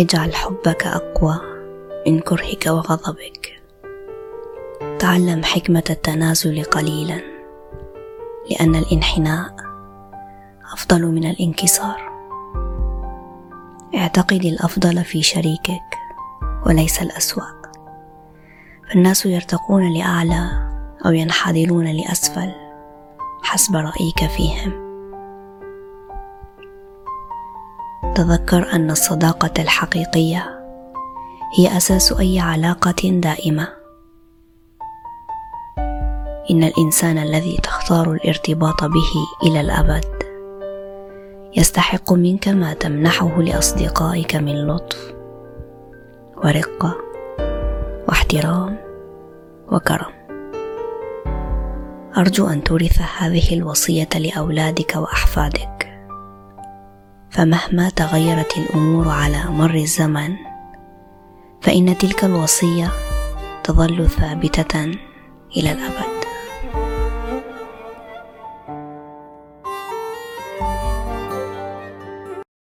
اجعل حبك أقوى من كرهك وغضبك. تعلم حكمة التنازل قليلا لأن الانحناء أفضل من الانكسار. اعتقد الأفضل في شريكك وليس الأسوأ. فالناس يرتقون لأعلى أو ينحدرون لأسفل حسب رأيك فيهم. تذكر أن الصداقة الحقيقية هي أساس أي علاقة دائمة. إن الإنسان الذي تختار الارتباط به إلى الأبد يستحق منك ما تمنحه لأصدقائك من لطف ورقة واحترام وكرم. أرجو أن تورث هذه الوصية لأولادك وأحفادك. فمهما تغيرت الأمور على مر الزمن فإن تلك الوصية تظل ثابتة إلى الأبد.